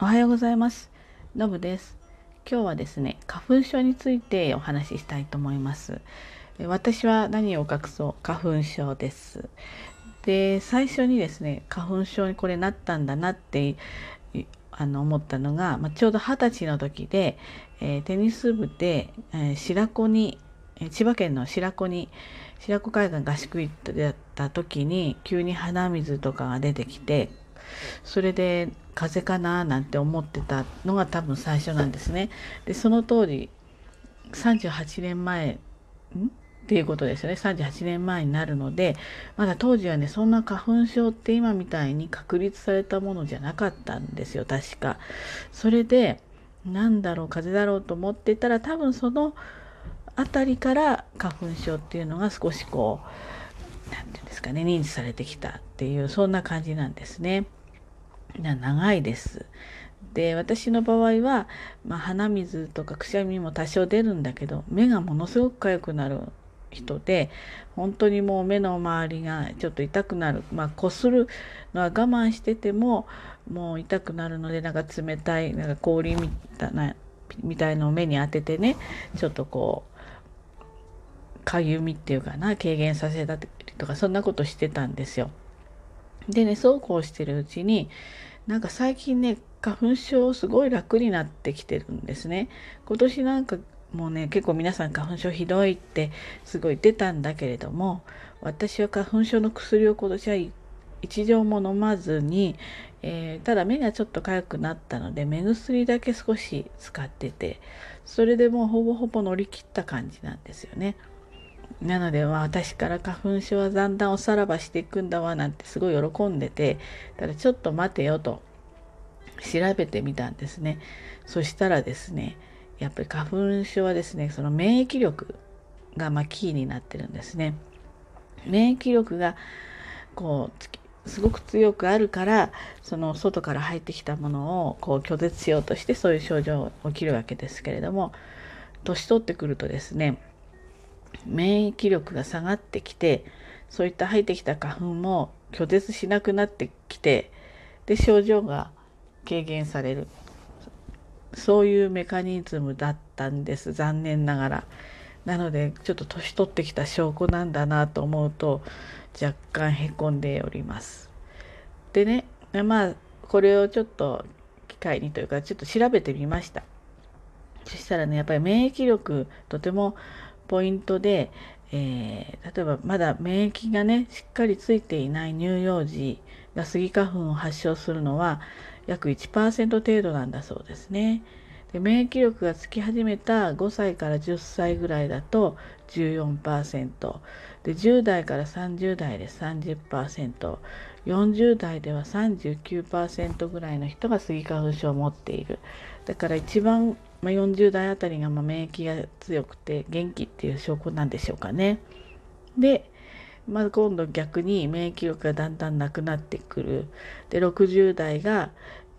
おはようございます。のぶです。今日はですね、花粉症についてお話ししたいと思います。私は何を隠そう？花粉症です。で、最初にですね、花粉症にこれなったんだなってあの思ったのが、まあ、ちょうど二十歳の時で、えー、テニス部で、えー、白子に千葉県の白子に白子海岸合宿行った時に急に鼻水とかが出てきてそれで風邪かななんて思ってたのが多分最初なんですね。でその当時38年前っていうことですよね38年前になるのでまだ当時はねそんな花粉症って今みたいに確立されたものじゃなかったんですよ確か。それでなんだろう風邪だろうと思ってたら多分その辺りから花粉症っていうのが少しこう何て言うんですかね認知されてきたっていうそんな感じなんですね。長いです。で私の場合は、まあ、鼻水とかくしゃみも多少出るんだけど目がものすごく痒くなる人で本当にもう目の周りがちょっと痛くなるまあこするのは我慢しててももう痛くなるのでなんか冷たいなんか氷みたいなみたいのを目に当ててねちょっとこうかゆみっていうかな軽減させたりとかそんなことしてたんですよ。でねそうこうしてるうちになんか最近ね花粉症すごい楽になってきてるんですね。今年なんかもうね結構皆さん花粉症ひどいってすごい出たんだけれども私は花粉症の薬を今年は一錠も飲まずに、えー、ただ目がちょっと痒くなったので目薬だけ少し使っててそれでもうほぼほぼ乗り切った感じなんですよね。なので、まあ、私から花粉症はだんだんおさらばしていくんだわなんてすごい喜んでてただちょっと待てよと調べてみたんですね。そしたらですねやっぱり花粉症はですねその免疫力がまキーになってるんですね。免疫力がこうすごく強くあるからその外から入ってきたものをこう拒絶しようとしてそういう症状が起きるわけですけれども年取ってくるとですね免疫力が下がってきてそういった入ってきた花粉も拒絶しなくなってきてで症状が軽減されるそういうメカニズムだったんです残念ながら。なのでちょっと年取ってきた証拠なんだなと思うと若干へこんでおります。でねまあこれをちょっと機会にというかちょっと調べてみました。そしたらねやっぱり免疫力とてもポイントで、えー、例えばまだ免疫がねしっかりついていない乳幼児がスギ花粉を発症するのは約1%程度なんだそうですね。で免疫力がつき始めた5歳から10歳ぐらいだと14%で10代から30代で 30%40 代では39%ぐらいの人がスギ花粉症を持っている。だから一番、まあ、40代あたりがま免疫が強くて元気っていう証拠なんでしょうかね。でまず今度逆に免疫力がだんだんなくなってくる。で60代が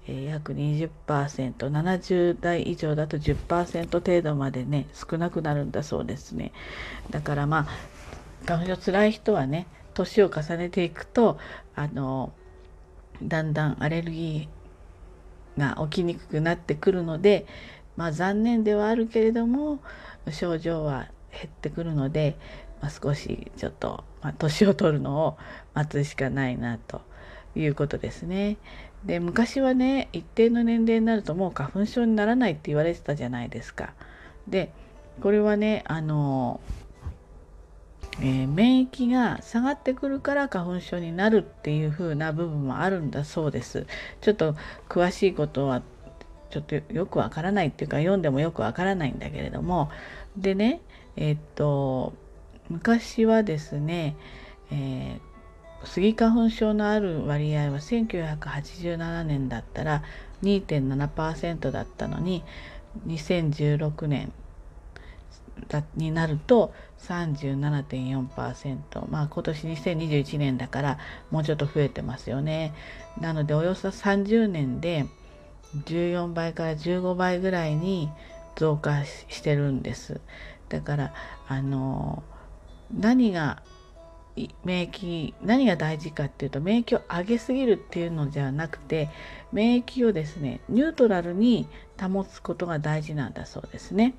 約 20%70 代以上だと10%程度までね少なくなるんだそうですね。だからまあ花粉症つらい人はね年を重ねていくとあのだんだんアレルギーが起きにくくなってくるのでまあ残念ではあるけれども症状は減ってくるので、まあ、少しちょっと、まあ、年を取るのを待つしかないなということですね。で昔はね一定の年齢になるともう花粉症にならないって言われてたじゃないですか。でこれはねあの、えー、免疫が下がってくるから花粉症になるっていう風な部分もあるんだそうです。ちょっと詳しいことはちょっとよくわからないっていうか読んでもよくわからないんだけれども。でねえ、っと昔はですね、えースギ花粉症のある割合は1987年だったら2.7%だったのに2016年になると37.4%まあ今年2021年だからもうちょっと増えてますよね。なのでおよそ30年で14倍から15倍ぐらいに増加してるんですだからあの何が免疫何が大事かっていうと免疫を上げすぎるっていうのじゃなくて免疫をですねニュートラルに保つことが大事なんだそうですね。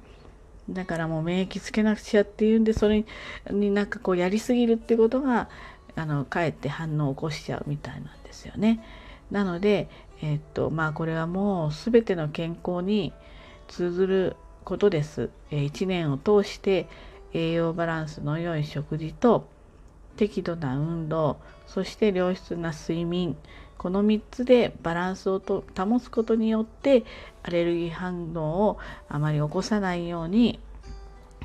だからもう免疫つけなくちゃっていうんでそれになんかこうやりすぎるってことがあのかえって反応を起こしちゃうみたいなんですよね。なので、え、っとまあこれはもう全ての健康に通ずることです。え、1年を通して栄養バランスの良い食事と適度な運動そして良質な睡眠この3つでバランスをと保つことによってアレルギー反応をあまり起こさないように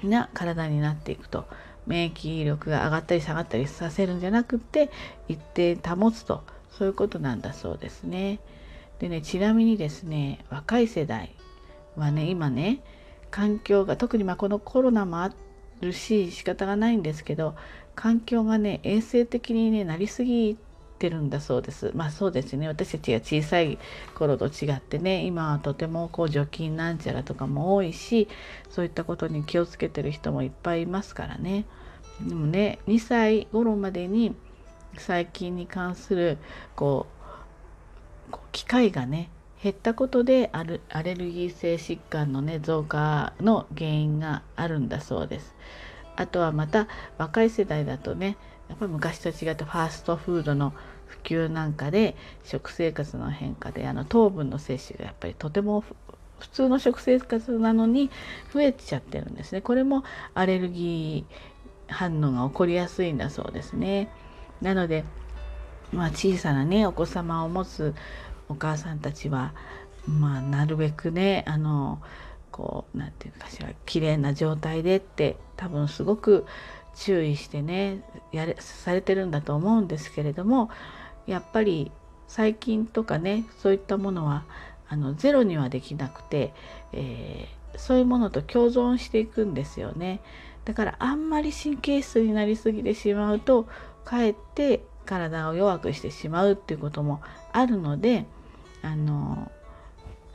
な体になっていくと免疫力が上がったり下がったりさせるんじゃなくって一定保つとそういうことなんだそうですね。でねちなみにですね若い世代はね今ね環境が特にまあこのコロナもあるし仕方がないんですけど環境がね衛生的に、ね、なりすぎてるんだそうです。まあそうですね私たちが小さい頃と違ってね今はとてもこう除菌なんちゃらとかも多いしそういったことに気をつけてる人もいっぱいいますからね。でもね2歳頃までに細菌に関するこう機会がね減ったことでアレルギー性疾患のね増加の原因があるんだそうです。あとはまた若い世代だとねやっぱり昔と違ってファーストフードの普及なんかで食生活の変化であの糖分の摂取がやっぱりとても普通の食生活なのに増えちゃってるんですね。これもアレルギー反応が起こりやすいんだそうですね。なので、まあ、小さなねお子様を持つお母さんたちは、まあ、なるべくねあのこう何て言うかしら綺麗な状態でって多分すごく注意してねやれされてるんだと思うんですけれどもやっぱり細菌とかねそういったものはあのゼロにはできなくて、え、そういうものと共存していくんですよね。だからあんまり神経質になりすぎてしまうとかえって体を弱くしてしまうっていうこともあるのであの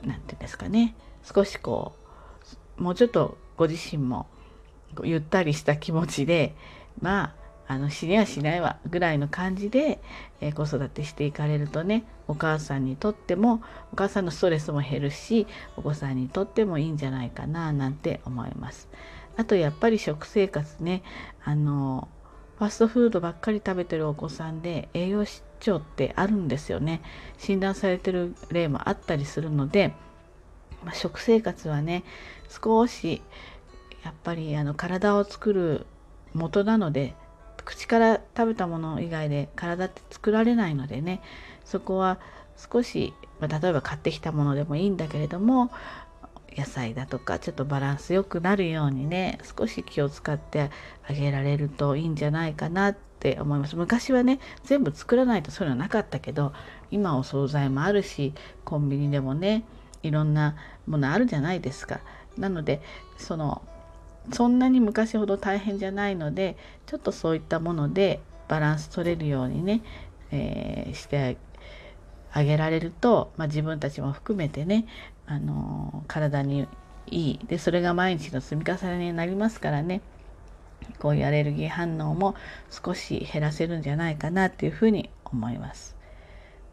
何て言うんですかね少しこうもうちょっとご自身もゆったりした気持ちでまああの死にはしないわぐらいの感じで、えー、子育てしていかれるとねお母さんにとってもお母さんのストレスも減るしお子さんにとってもいいんじゃないかななんて思います。あとやっぱり食生活ねあのファストフードばっかり食べてるお子さんで栄養失調ってあるんですよね診断されてる例もあったりするので、まあ、食生活はね少しやっぱりあの体を作る元なので口から食べたもの以外で体って作られないのでねそこは少し、まあ、例えば買ってきたものでもいいんだけれども野菜だとかちょっとバランスよくなるようにね少し気を使ってあげられるといいんじゃないかなって思います。昔はね全部作らないとそういうのなかったけど今お惣菜もあるしコンビニでもねいろんなものあるじゃないですか。なのでそのそんなに昔ほど大変じゃないのでちょっとそういったものでバランス取れるようにね、えー、してあげられると、まあ、自分たちも含めてね、あのー、体にいいでそれが毎日の積み重ねになりますからねこういうアレルギー反応も少し減らせるんじゃないかなっていうふうに思います。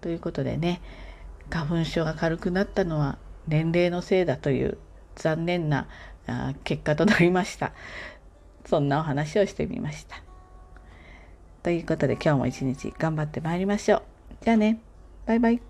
ということでね花粉症が軽くなったのは年齢のせいだという残念な結果となりました。そんなお話をしてみました。ということで今日も一日頑張ってまいりましょう。じゃあね。バイバイ。